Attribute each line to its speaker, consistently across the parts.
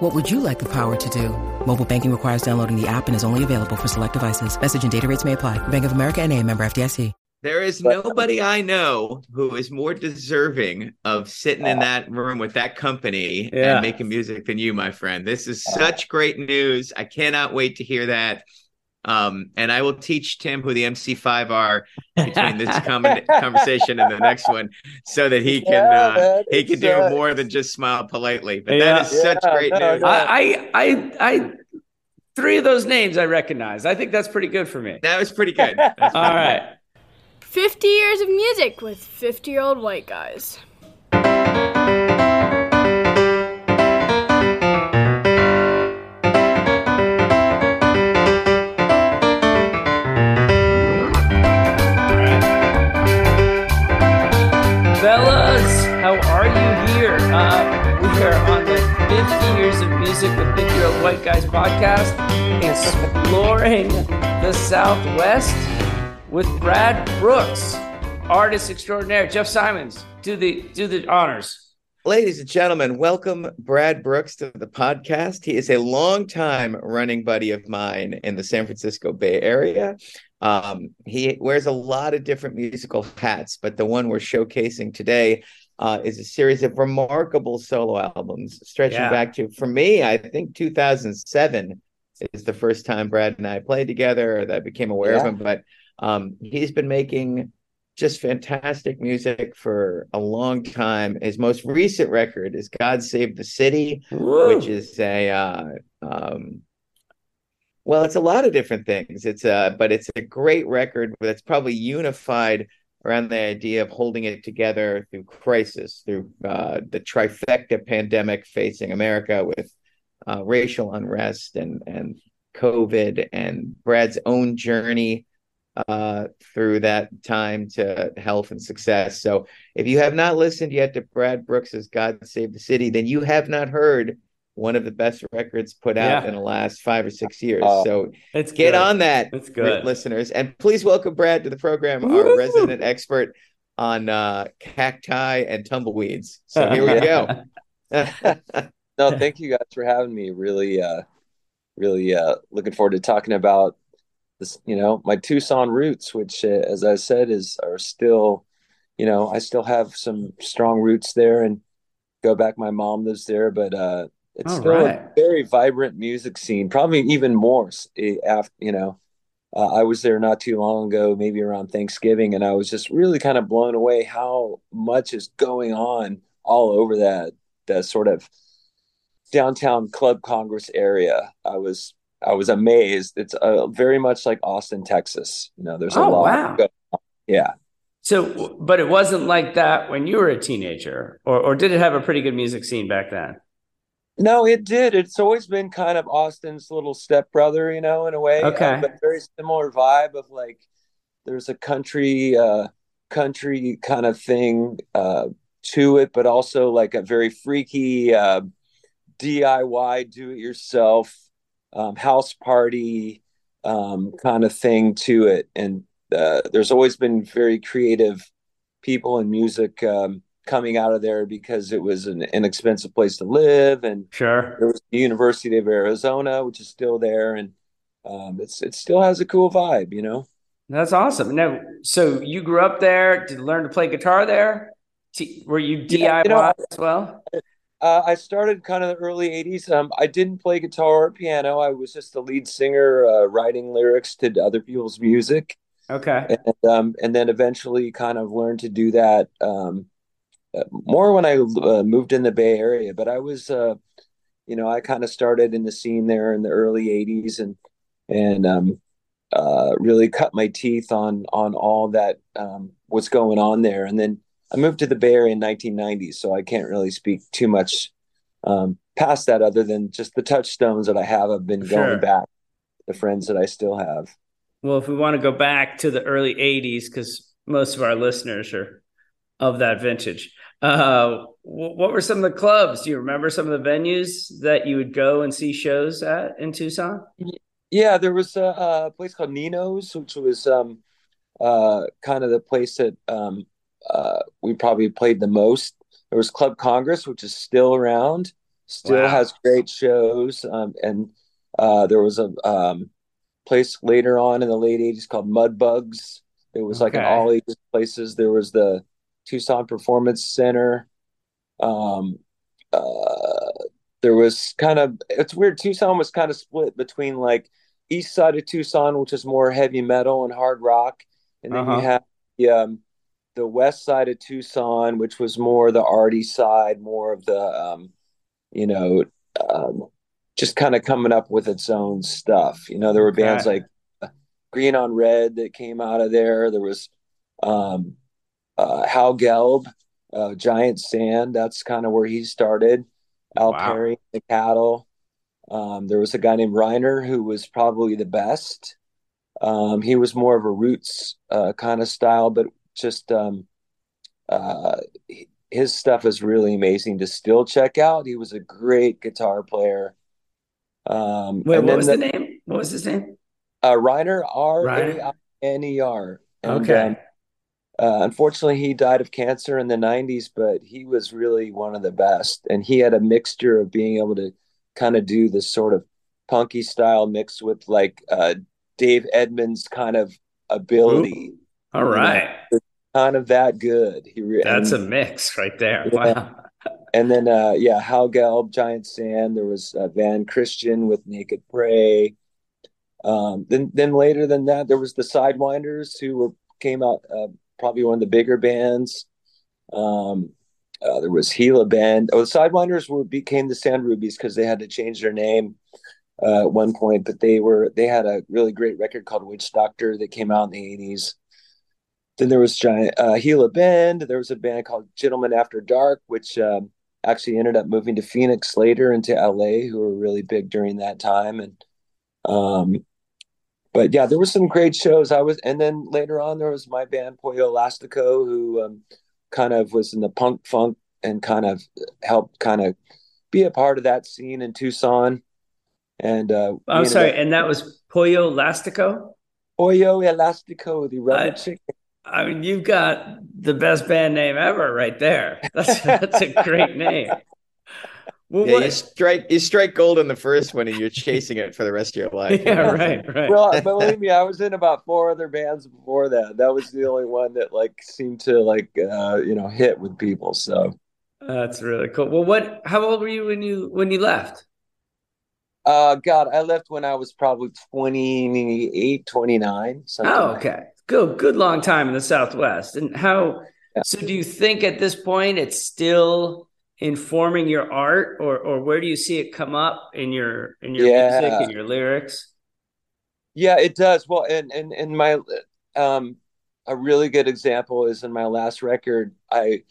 Speaker 1: What would you like the power to do? Mobile banking requires downloading the app and is only available for select devices. Message and data rates may apply. Bank of America and a member FDIC.
Speaker 2: There is nobody I know who is more deserving of sitting in that room with that company
Speaker 3: Yeah.
Speaker 2: and making music than you, my friend. This is such great news. I cannot wait to hear that. Um, and I will teach Tim who the MC5 are between this com- conversation and the next one, so that he can
Speaker 4: Yeah,
Speaker 2: uh, he can
Speaker 4: it's,
Speaker 2: do more than just smile politely. But
Speaker 3: Yeah.
Speaker 2: that is such great
Speaker 4: no,
Speaker 2: news.
Speaker 4: no.
Speaker 3: I, I, I, I, three of those names I recognize. I think that's pretty good for me.
Speaker 2: That was pretty good. That's
Speaker 3: All
Speaker 2: pretty
Speaker 3: right.
Speaker 5: 50 years of music with 50 year old white guys.
Speaker 3: Fellas, how are you here? Uh, we are on the 50 Years of Music with 50 Year Old White Guys podcast, exploring the Southwest with Brad Brooks, artist extraordinaire. Jeff Simons, do the do the honors.
Speaker 2: Ladies and gentlemen, welcome Brad Brooks to the podcast. He is a longtime running buddy of mine in the San Francisco Bay Area. Um, he wears a lot of different musical hats, but the one we're showcasing today uh, is a series of remarkable solo albums stretching
Speaker 3: Yeah.
Speaker 2: back to, for me, I think 2007 is the first time Brad and I played together or that I became aware of him. But um, he's been making just fantastic music for a long time. His most recent record is God Save the City, which is a uh, um, well, it's a lot of different things. It's a but it's a great record that's probably unified around the idea of holding it together through crisis, through uh, the trifecta pandemic facing America with uh, racial unrest and and COVID and Brad's own journey uh, through that time to health and success. So if you have not listened yet to Brad Brooks's God Save the City, then you have not heard one of the best records put out
Speaker 3: Yeah.
Speaker 2: in the last five or six years.
Speaker 4: Oh.
Speaker 2: so
Speaker 3: It's
Speaker 2: get
Speaker 3: good.
Speaker 2: on that,
Speaker 3: It's
Speaker 2: li-
Speaker 3: good.
Speaker 2: listeners. And please welcome Brad to the program, our resident expert on uh, cacti and tumbleweeds. So here we go.
Speaker 4: No, thank you guys for having me. Really, uh, really uh, looking forward to talking about this. You know, my Tucson roots, which, uh, as I said, is are still, you know, I still have some strong roots there, and go back. My mom lives there, but uh, it's
Speaker 3: All
Speaker 4: still
Speaker 3: right.
Speaker 4: a very vibrant music scene. Probably even more after you know. Uh, I was there not too long ago, maybe around Thanksgiving, and I was just really kind of blown away how much is going on all over that that sort of downtown Club Congress area. I was I was amazed. It's uh, very much like Austin, Texas. You know, there's a
Speaker 3: Oh,
Speaker 4: lot.
Speaker 3: wow.
Speaker 4: going on. Yeah.
Speaker 3: So, but it wasn't like that when you were a teenager, or or did it have a pretty good music scene back then?
Speaker 4: No, it did. It's always been kind of Austin's little stepbrother, you know, in a way.
Speaker 3: Okay.
Speaker 4: Uh, but very similar vibe of like there's a country uh country kind of thing uh to it, but also like a very freaky uh DIY do it yourself um house party um kind of thing to it. And uh there's always been very creative people and music um coming out of there because it was an inexpensive place to live and
Speaker 3: Sure.
Speaker 4: there was the University of Arizona, which is still there, and um, it's it still has a cool vibe, you know.
Speaker 3: That's awesome. Now, so you grew up there, did you learn to play guitar there? T- were you DIY
Speaker 4: Yeah, you know,
Speaker 3: as well?
Speaker 4: Uh, I started kind of the early '80s. Um, I didn't play guitar or piano. I was just the lead singer, uh, writing lyrics to other people's music.
Speaker 3: Okay.
Speaker 4: And, um, and then eventually, kind of learned to do that um, uh, more when I uh, moved in the Bay Area. But I was, uh, you know, I kind of started in the scene there in the early '80s, and and um, uh, really cut my teeth on on all that um, what's going on there. And then I moved to the Bay Area in 1990, so I can't really speak too much um, past that, other than just the touchstones that I have. I've been
Speaker 3: Sure.
Speaker 4: going back, the friends that I still have.
Speaker 3: Well, if we want to go back to the early 80s, because most of our listeners are of that vintage, uh, what were some of the clubs? Do you remember some of the venues that you would go and see shows at in Tucson?
Speaker 4: Yeah, there was a, a place called Nino's, which was um, uh, kind of the place that um, uh, we probably played the most. There was Club Congress, which is still around, still
Speaker 3: Wow.
Speaker 4: has great shows, um, and uh, there was a um, place later on in the late '80s called Mudbugs. It was like an all ages places. There was the Tucson Performance Center. Um, uh, there was kind of it's weird. Tucson was kind of split between like east side of Tucson, which is more heavy metal and hard rock, and then
Speaker 3: Uh-huh.
Speaker 4: you have the um, the west side of Tucson, which was more the arty side, more of the um, you know, um, just kind of coming up with its own stuff. You know, there were bands
Speaker 3: Okay.
Speaker 4: like uh, Green on Red that came out of there. There was um, uh, Howe Gelb, uh, Giant Sand. That's kind of where he started. Al
Speaker 3: Wow.
Speaker 4: Perry, the Cattle. Um, there was a guy named Rainer who was probably the best. Um, he was more of a roots uh, kind of style, but just um, uh, his stuff is really amazing to still check out. He was a great guitar player. Um,
Speaker 3: Wait, what was the name? What was his name?
Speaker 4: uh, Rainer, R A? I N E R. And,
Speaker 3: Okay.
Speaker 4: um, uh, unfortunately, he died of cancer in the 90s, but he was really one of the best. And he had a mixture of being able to kind of do this sort of punky style mixed with like uh, Dave Edmunds kind of ability,
Speaker 3: All right.
Speaker 4: Kind of that good. He re-
Speaker 3: That's a mix right there.
Speaker 4: Yeah.
Speaker 3: Wow.
Speaker 4: and then uh, yeah, Howe Gelb, Giant Sand. There was uh, Van Christian with Naked Prey. Um, then then later than that, there was the Sidewinders who were came out uh, probably one of the bigger bands. Um, uh, there was Gila Bend. Oh, the Sidewinders were became the Sand Rubies because they had to change their name uh, at one point, but they were they had a really great record called Witch Doctor that came out in the eighties. Then there was Giant uh, Gila Bend. There was a band called Gentlemen After Dark, which um, actually ended up moving to Phoenix later into LA, who were really big during that time. And um, but yeah, there were some great shows. I was, and then later on there was my band Pollo Elastico, who um, kind of was in the punk funk and kind of helped kind of be a part of that scene in Tucson. And uh,
Speaker 3: I'm sorry.
Speaker 4: up-
Speaker 3: And that was Pollo Lastico?
Speaker 4: Pollo Elastico, the rubber
Speaker 3: I-
Speaker 4: chicken.
Speaker 3: I mean, you've got the best band name ever right there. That's that's a great name. Well,
Speaker 2: Yeah,
Speaker 3: what-
Speaker 2: you strike you strike gold on the first one, and you're chasing it for the rest of your life.
Speaker 3: yeah, right, right.
Speaker 4: Well, believe me, I was in about four other bands before that. That was the only one that like seemed to like uh, you know hit with people. So
Speaker 3: That's really cool. Well, what? How old were you when you when you left?
Speaker 4: uh God, I left when I was probably 28, 29, something
Speaker 3: Oh,
Speaker 4: like
Speaker 3: okay. Good, long time in the Southwest. And how?
Speaker 4: Yeah.
Speaker 3: So, do you think at this point it's still informing your art, or or where do you see it come up in your in your
Speaker 4: Yeah.
Speaker 3: music and your lyrics?
Speaker 4: Yeah, it does. Well, and and and my um a really good example is in my last record, I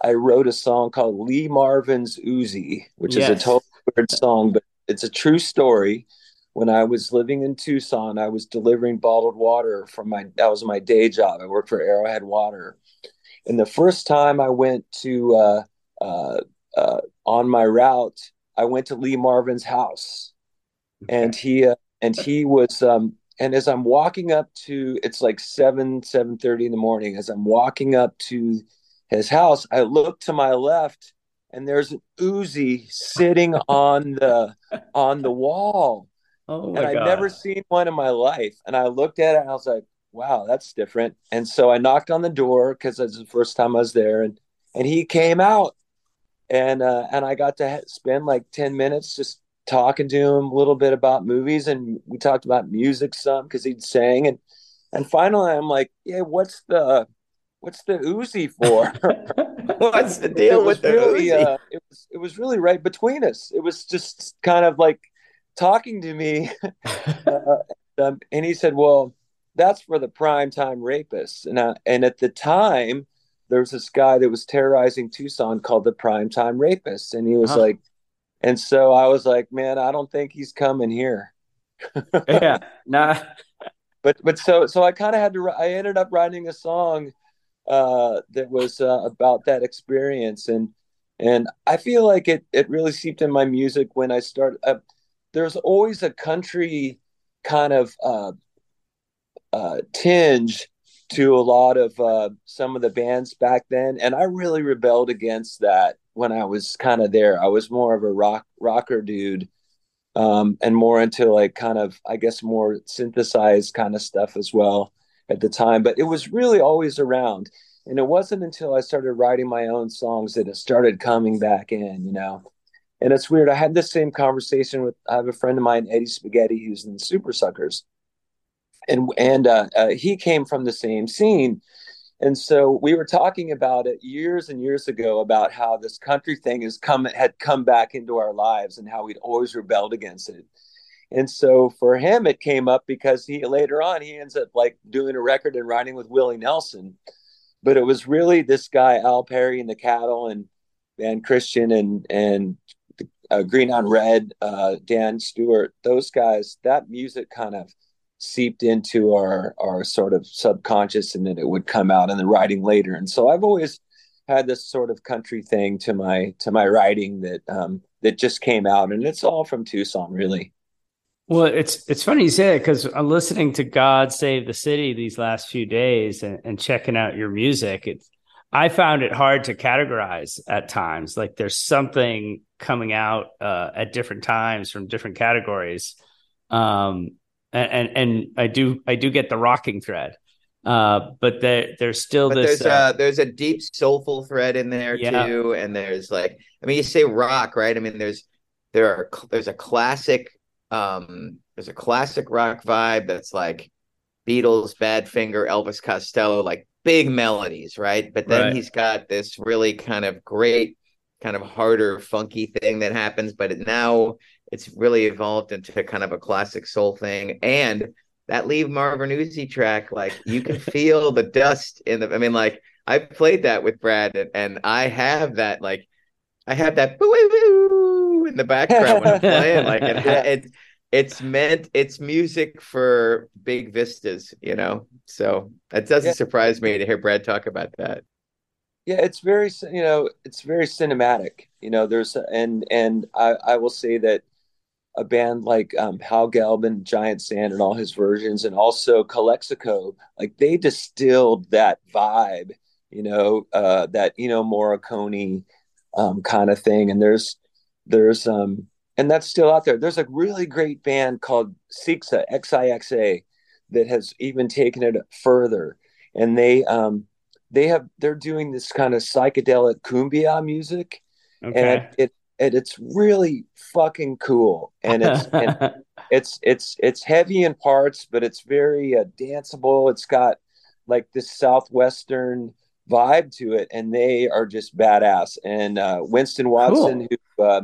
Speaker 4: I wrote a song called Lee Marvin's Uzi, which is a
Speaker 3: Yes.
Speaker 4: total weird song, but it's a true story. When I was living in Tucson, I was delivering bottled water from my that was my day job. I worked for Arrowhead Water. And the first time I went to uh uh uh on my route, I went to Lee Marvin's house. And he uh, and he was um and as i'm walking up to it's like 7 seven thirty in the morning as i'm walking up to his house i look to my left and there's an uzi sitting on the on the wall
Speaker 3: Oh
Speaker 4: and i've
Speaker 3: God!
Speaker 4: never seen one in my life and i looked at it and i was like wow that's different and so i knocked on the door because it's the first time i was there and and he came out and uh, and I got to spend like ten minutes just talking to him a little bit about movies, and we talked about music some because he'd sang, and and finally I'm like, yeah, what's the what's the Uzi for?
Speaker 2: what's the deal with the
Speaker 4: really,
Speaker 2: Uzi?
Speaker 4: Uh, it was it was really right between us. It was just kind of like talking to me, uh, um, and he said, well that's for the primetime rapists. And, uh, and at the time, there was this guy that was terrorizing Tucson called the primetime rapist. And he was huh. like, and so I was like, man, I don't think he's coming here.
Speaker 3: yeah. Nah.
Speaker 4: But, but so, so I kind of had to, I ended up writing a song uh, that was uh, about that experience. And, and I feel like it, it really seeped in my music when I started. Uh, there's always a country kind of uh, uh, tinge to a lot of uh, some of the bands back then, and I really rebelled against that when I was kind of there. I was more of a rock rocker dude, um, and more into like kind of I guess more synthesized kind of stuff as well at the time. But it was really always around, and it wasn't until I started writing my own songs that it started coming back in. You know. And it's weird. I had this same conversation with I have a friend of mine, Eddie Spaghetti, who's in Supersuckers and and uh, uh, he came from the same scene. And so we were talking about it years and years ago about how this country thing has come had come back into our lives and how we'd always rebelled against it. And so for him it came up because he later on he ends up like doing a record and writing with willie nelson. But it was really this guy al perry and the cattle and van christian and and uh, green on red uh, dan stewart those guys that music kind of seeped into our our sort of subconscious and then it would come out in the writing later. And so i've always had this sort of country thing to my to my writing that um that just came out. And it's all from tucson really.
Speaker 3: Well it's it's funny you say it because i'm listening to god save the city these last few days and, and checking out your music. It's i found it hard to categorize at times like there's something coming out uh, at different times from different categories um and and I do I do get the rocking thread. Uh, but there there's still
Speaker 2: but
Speaker 3: this.
Speaker 2: There's uh, a there's a deep soulful thread in there yeah. too, and there's like I mean you say rock right? I mean there's there are there's a classic um there's a classic rock vibe that's like Beatles, Badfinger, Elvis Costello, like big melodies, right? But then right. he's got this really kind of great, kind of harder, funky thing that happens. But it now it's really evolved into kind of a classic soul thing. And that Lee Marvin Uzi track, like you can feel the dust in the. I mean, like I played that with Brad, and, and I have that like I have that boo in the background when I'm playing. Like it, it, it's meant it's music for big vistas, you know. So it doesn't yeah. surprise me to hear Brad talk about that.
Speaker 4: Yeah, it's very you know it's very cinematic. You know, there's and and I I will say that a band like um, Howe Gelb, Giant Sand, and all his versions, and also Calexico, like they distilled that vibe, you know, uh, that you know Morricone um, kind of thing. And there's there's um, and that's still out there. There's a really great band called Xixa X I X A that has even taken it further, and they um, they have they're doing this kind of psychedelic cumbia music. Okay. And it, and it's really fucking cool and it's and it's it's it's heavy in parts but it's very uh, danceable it's got like this southwestern vibe to it and they are just badass and uh, winston watson cool. who uh,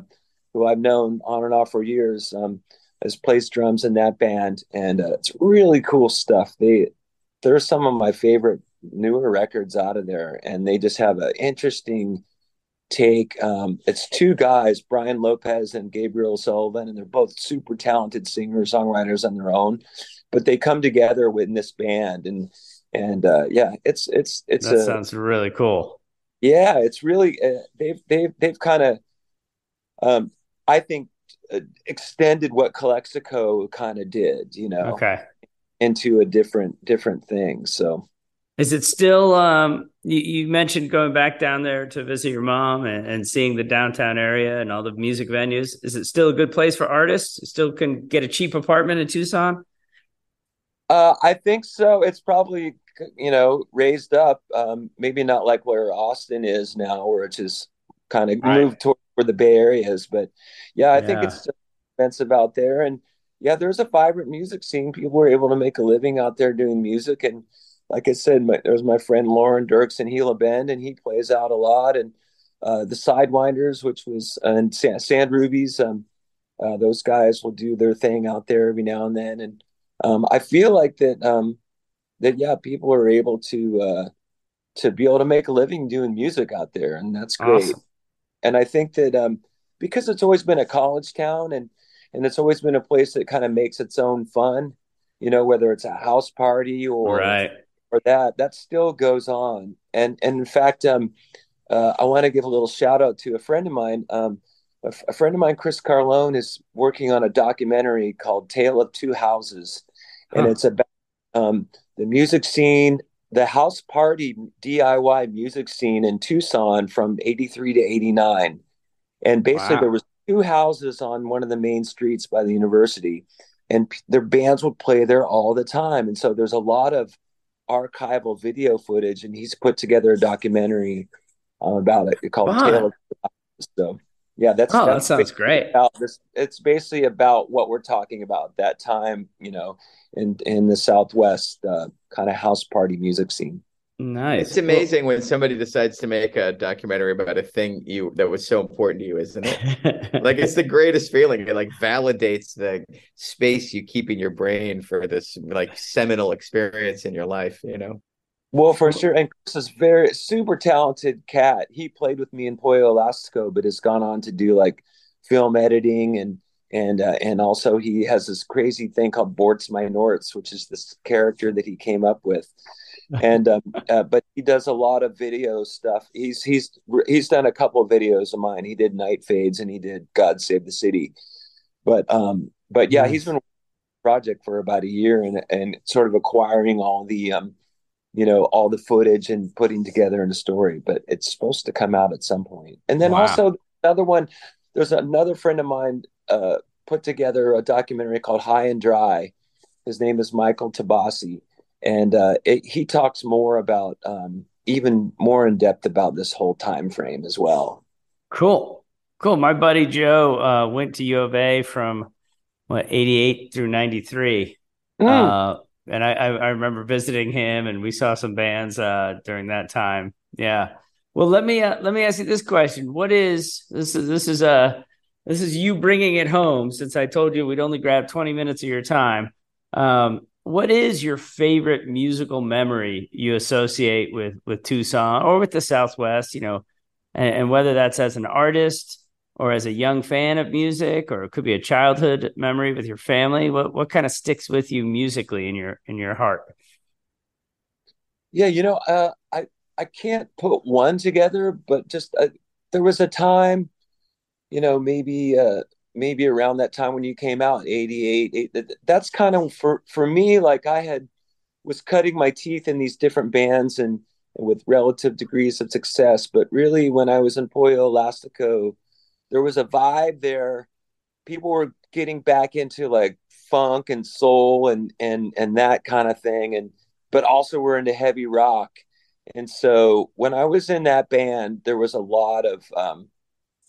Speaker 4: who i've known on and off for years um, has plays drums in that band and uh, it's really cool stuff. They they're some of my favorite newer records out of there and they just have an interesting take. Um, it's two guys brian lopez and gabriel sullivan and they're both super talented singers songwriters on their own but they come together in this band and and uh, yeah it's it's it's
Speaker 3: that a, sounds really cool.
Speaker 4: Yeah it's really uh, they've they've they've kind of um i think uh, extended what calexico kind of did you know
Speaker 3: okay
Speaker 4: into a different different thing so
Speaker 3: is it still? Um, you, you, mentioned going back down there to visit your mom and, and, seeing the downtown area and all the music venues. Is it still a good place for artists? Still can get a cheap apartment in Tucson?
Speaker 4: Uh, I think so. It's probably you know raised up. Um, maybe not like where Austin is now, where it's just kind of
Speaker 3: Right.
Speaker 4: moved toward where the Bay Area is. But yeah, I think it's expensive out there. And yeah, there's a vibrant music scene. People were able to make a living out there doing music. And like I said, my, there's my friend Lauren Dirks in Gila Bend, and he plays out a lot. And uh, the Sidewinders, which was uh, and Sa- Sand Rubies, um, uh, those guys will do their thing out there every now and then. And um, I feel like that um, that yeah, people are able to uh, to be able to make a living doing music out there, and that's great.
Speaker 3: Awesome.
Speaker 4: And I think that um, because it's always been a college town, and and it's always been a place that kind of makes its own fun, you know, whether it's a house party or
Speaker 3: Right.
Speaker 4: or that that still goes on and and in fact um uh, i want to give a little shout out to a friend of mine um a, f- a friend of mine chris carlone is working on a documentary called tale of two houses and
Speaker 3: Huh.
Speaker 4: it's about um the music scene the house party diy music scene in tucson from 83 to 89 and basically
Speaker 3: Wow.
Speaker 4: there was two houses on one of the main streets by the university and their bands would play there all the time and so there's a lot of archival video footage and he's put together a documentary um, about it called. Tale of so yeah that's
Speaker 3: Oh, that
Speaker 4: that's
Speaker 3: sounds great.
Speaker 4: about this it's basically about what we're talking about that time you know in in the southwest uh, kind of house party music scene
Speaker 3: Nice.
Speaker 2: It's amazing when somebody decides to make a documentary about a thing you that was so important to you, isn't it? Like it's the greatest feeling. It like validates the space you keep in your brain for this like seminal experience in your life, you know?
Speaker 4: Well, for sure. And Chris is very super talented cat. He played with me in Pollo Elastico, but has gone on to do like film editing and and uh, and also he has this crazy thing called Borts My Norts, which is this character that he came up with. And um, uh, but he does a lot of video stuff. He's he's he's done a couple of videos of mine. He did Night Fades and he did God Save the City. But um but yeah, he's been project for about a year and and sort of acquiring all the um you know all the footage and putting together in a story but it's supposed to come out at some point. and then
Speaker 3: Wow.
Speaker 4: also another one there's another friend of mine uh put together a documentary called high and dry his name is michael tabasi and uh it, he talks more about um even more in depth about this whole time frame as well
Speaker 3: Cool. Cool. My buddy Joe uh, went to U of A from what 88 through 93.
Speaker 4: Hmm.
Speaker 3: And I, I, remember visiting him and we saw some bands uh, during that time. Yeah. Well, let me uh, let me ask you this question. What is this is this is uh this is you bringing it home since I told you we'd only grab 20 minutes of your time. Um, what is your favorite musical memory you associate with with Tucson or with the Southwest, you know, and, and whether that's as an artist or as a young fan of music or it could be a childhood memory with your family. What what kind of sticks with you musically in your in your heart?
Speaker 4: Yeah, you know, uh, I I can't put one together, but just uh, there was a time, you know, maybe uh, maybe around that time when you came out, 88, eight, that's kind of for for me like I had was cutting my teeth in these different bands and, and with relative degrees of success, but really when I was in Pollo Elastico, there was a vibe there. People were getting back into like funk and soul and and and that kind of thing and but also we're into heavy rock. And so when I was in that band, there was a lot of um,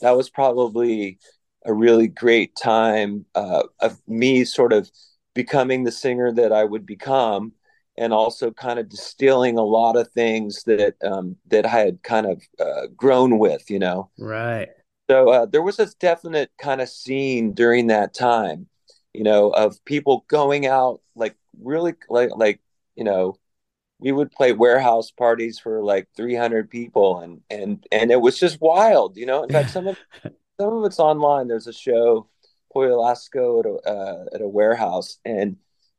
Speaker 4: that was probably a really great time uh, of me sort of becoming the singer that I would become, and also kind of distilling a lot of things that um, that I had kind of uh, grown with, you know.
Speaker 3: right
Speaker 4: So uh, there was this definite kind of scene during that time, you know, of people going out like really like like you know, we would play warehouse parties for like 300 people, and and and it was just wild, you know. In fact, some of some of it's online. There's a show, Pollo Lasco at a uh, at a warehouse, and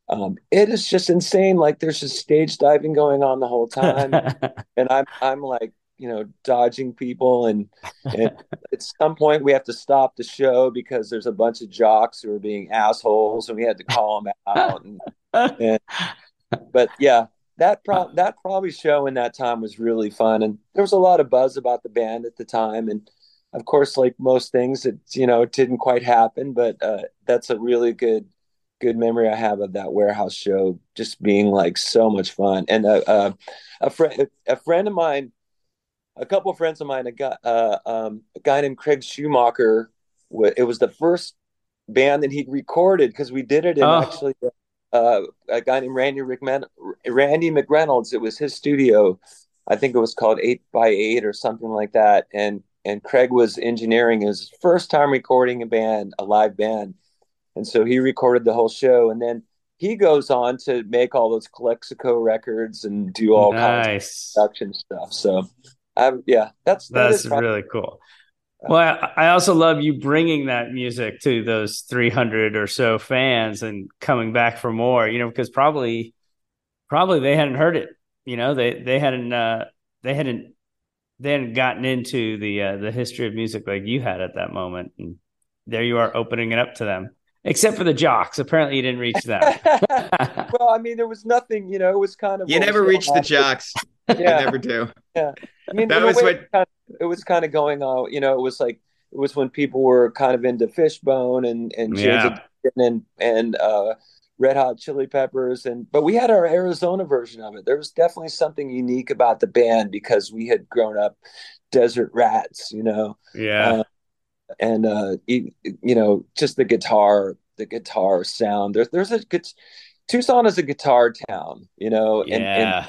Speaker 4: um, it is just insane. Like there's just stage diving going on the whole time and I'm I'm like you know dodging people. And and at some point we have to stop the show because there's a bunch of jocks who are being assholes and we had to call them out. And, and but yeah that pro- that probably show in that time was really fun. And there was a lot of buzz about the band at the time. And of course like most things it you know it didn't quite happen but uh, that's a really good good memory I have of that warehouse show just being like so much fun. And uh, uh, a friend a friend of mine a couple of friends of mine, a guy, uh, um, a guy named Craig Schumacher. It was the first band that he'd recorded because we did it in
Speaker 3: Oh.
Speaker 4: actually uh, a guy named Randy Rickman, Randy McReynolds. It was his studio. I think it was called Eight by Eight or something like that. And and Craig was engineering his first time recording a band, a live band, and so he recorded the whole show. And then he goes on to make all those Calexico records and do all kinds of production stuff. So, I, yeah, that's that
Speaker 3: That's
Speaker 4: is
Speaker 3: really cool. Well, I, I also love you bringing that music to those 300 or so fans and coming back for more, you know, because probably, probably they hadn't heard it, you know, they, they hadn't, uh, they hadn't, they hadn't gotten into the, uh, the history of music like you had at that moment. And there you are opening it up to them, except for the jocks. Apparently you didn't reach them.
Speaker 4: well, I mean, there was nothing, you know, it was kind of
Speaker 2: You never
Speaker 4: going
Speaker 2: reach the
Speaker 4: on.
Speaker 2: jocks. You
Speaker 4: Yeah.
Speaker 2: never do.
Speaker 4: I mean,
Speaker 2: That was
Speaker 4: way,
Speaker 2: what-
Speaker 4: it kind of- it was kind of going on. You know, it was like it was when people were kind of into Fishbone and and
Speaker 3: Yeah.
Speaker 4: And and uh, Red Hot Chili Peppers, and but we had our Arizona version of it. There was definitely something unique about the band because we had grown up desert rats, you know,
Speaker 3: yeah.
Speaker 4: Uh, and uh, you, you know, just the guitar, the guitar sound. There's there's a good Tucson is a guitar town, you know, and, and
Speaker 3: yeah.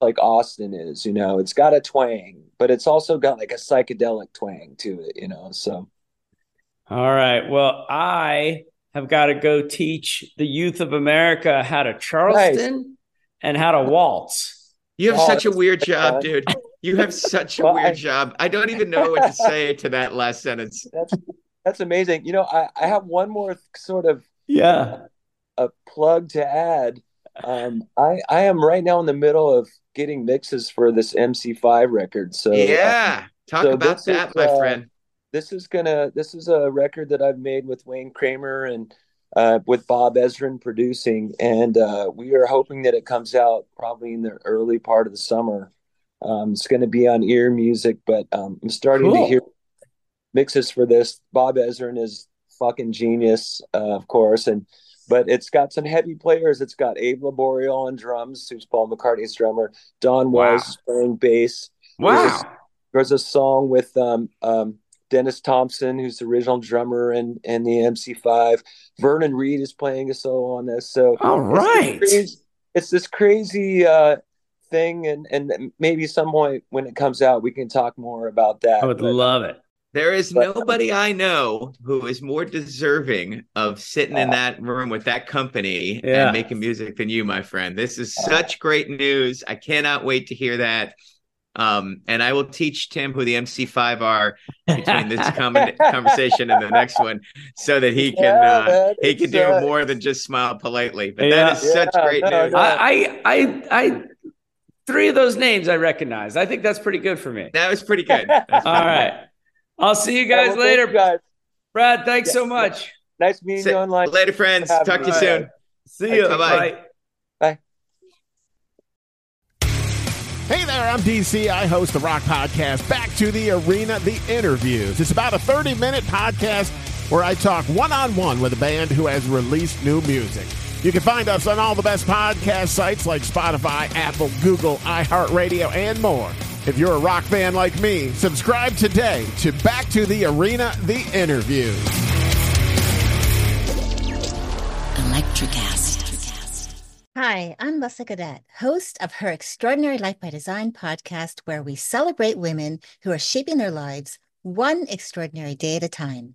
Speaker 4: Like Austin is, you know, it's got a twang, but it's also got like a psychedelic twang to it, you know. So
Speaker 3: All right. Well, I have got to go teach the youth of America how to Charleston and how to waltz.
Speaker 2: You have
Speaker 4: Oh,
Speaker 2: such a weird
Speaker 4: so
Speaker 2: job,
Speaker 4: fun.
Speaker 2: dude. You have such a
Speaker 4: Well,
Speaker 2: weird
Speaker 4: I-
Speaker 2: job. I don't even know what to say to that last sentence.
Speaker 4: that's that's amazing. You know, I, I have one more sort of
Speaker 3: Yeah.
Speaker 4: a plug to add. Um, I I am right now in the middle of getting mixes for this MC5 record. So uh,
Speaker 2: yeah. Talk
Speaker 4: so
Speaker 2: about that,
Speaker 4: is,
Speaker 2: my
Speaker 4: uh,
Speaker 2: friend.
Speaker 4: this is gonna this is a record that I've made with Wayne Kramer and uh, with Bob Ezrin producing, and uh, we are hoping that it comes out probably in the early part of the summer. Um, it's going to be on ear music, but um, I'm starting
Speaker 3: Cool.
Speaker 4: to hear mixes for this. Bob Ezrin is fucking genius, uh, of course, and but it's got some heavy players. It's got Abe Laboriel on drums, who's Paul McCartney's drummer. Don
Speaker 3: Wow.
Speaker 4: Was playing bass.
Speaker 3: Wow.
Speaker 4: There's a song with um, um, Dennis Thompson, who's the original drummer and and the MC5. Vernon Reid is playing a solo on this. So
Speaker 3: all right,
Speaker 4: it's this crazy, it's this crazy uh, thing, and and maybe some point when it comes out, we can talk more about that.
Speaker 3: I would
Speaker 4: But,
Speaker 3: love it.
Speaker 2: There is
Speaker 4: but-
Speaker 2: nobody I know who is more deserving of sitting in that room with that company
Speaker 3: Yeah.
Speaker 2: and making music than you, my friend. This is such great news. I cannot wait to hear that. Um, and I will teach Tim who the MC5 are between this com- conversation and the next one, so that he can
Speaker 4: Yeah,
Speaker 2: uh, he can do
Speaker 4: uh,
Speaker 2: more than just smile politely. But
Speaker 3: Yeah.
Speaker 2: that is such great
Speaker 4: no,
Speaker 2: news.
Speaker 4: no.
Speaker 3: I, I, I, I, three of those names I recognize. I think that's pretty good for me.
Speaker 2: That was pretty good. That's pretty
Speaker 3: All right. I'll see you guys
Speaker 4: well, thank
Speaker 3: later.
Speaker 4: you guys.
Speaker 3: Brad, thanks
Speaker 4: Yeah,
Speaker 3: so much.
Speaker 4: Nice meeting
Speaker 2: good.
Speaker 4: you online.
Speaker 2: Later, friends.
Speaker 4: Have
Speaker 2: Talk to you
Speaker 4: a-
Speaker 2: soon.
Speaker 3: See you.
Speaker 2: Bye-bye.
Speaker 3: Bye.
Speaker 6: Hey there, I'm DC. I host the Rock Podcast, Back to the Arena, The Interviews. It's about a 30 minute podcast where I talk one on one with a band who has released new music. You can find us on all the best podcast sites like Spotify, Apple, Google, iHeartRadio, and more. If you're a rock fan like me, subscribe today to Back to the Arena, The Interviews.
Speaker 7: Electricast. Hi, I'm Lessa Cadet, host of her Extraordinary Life by Design podcast, where we celebrate women who are shaping their lives one extraordinary day at a time.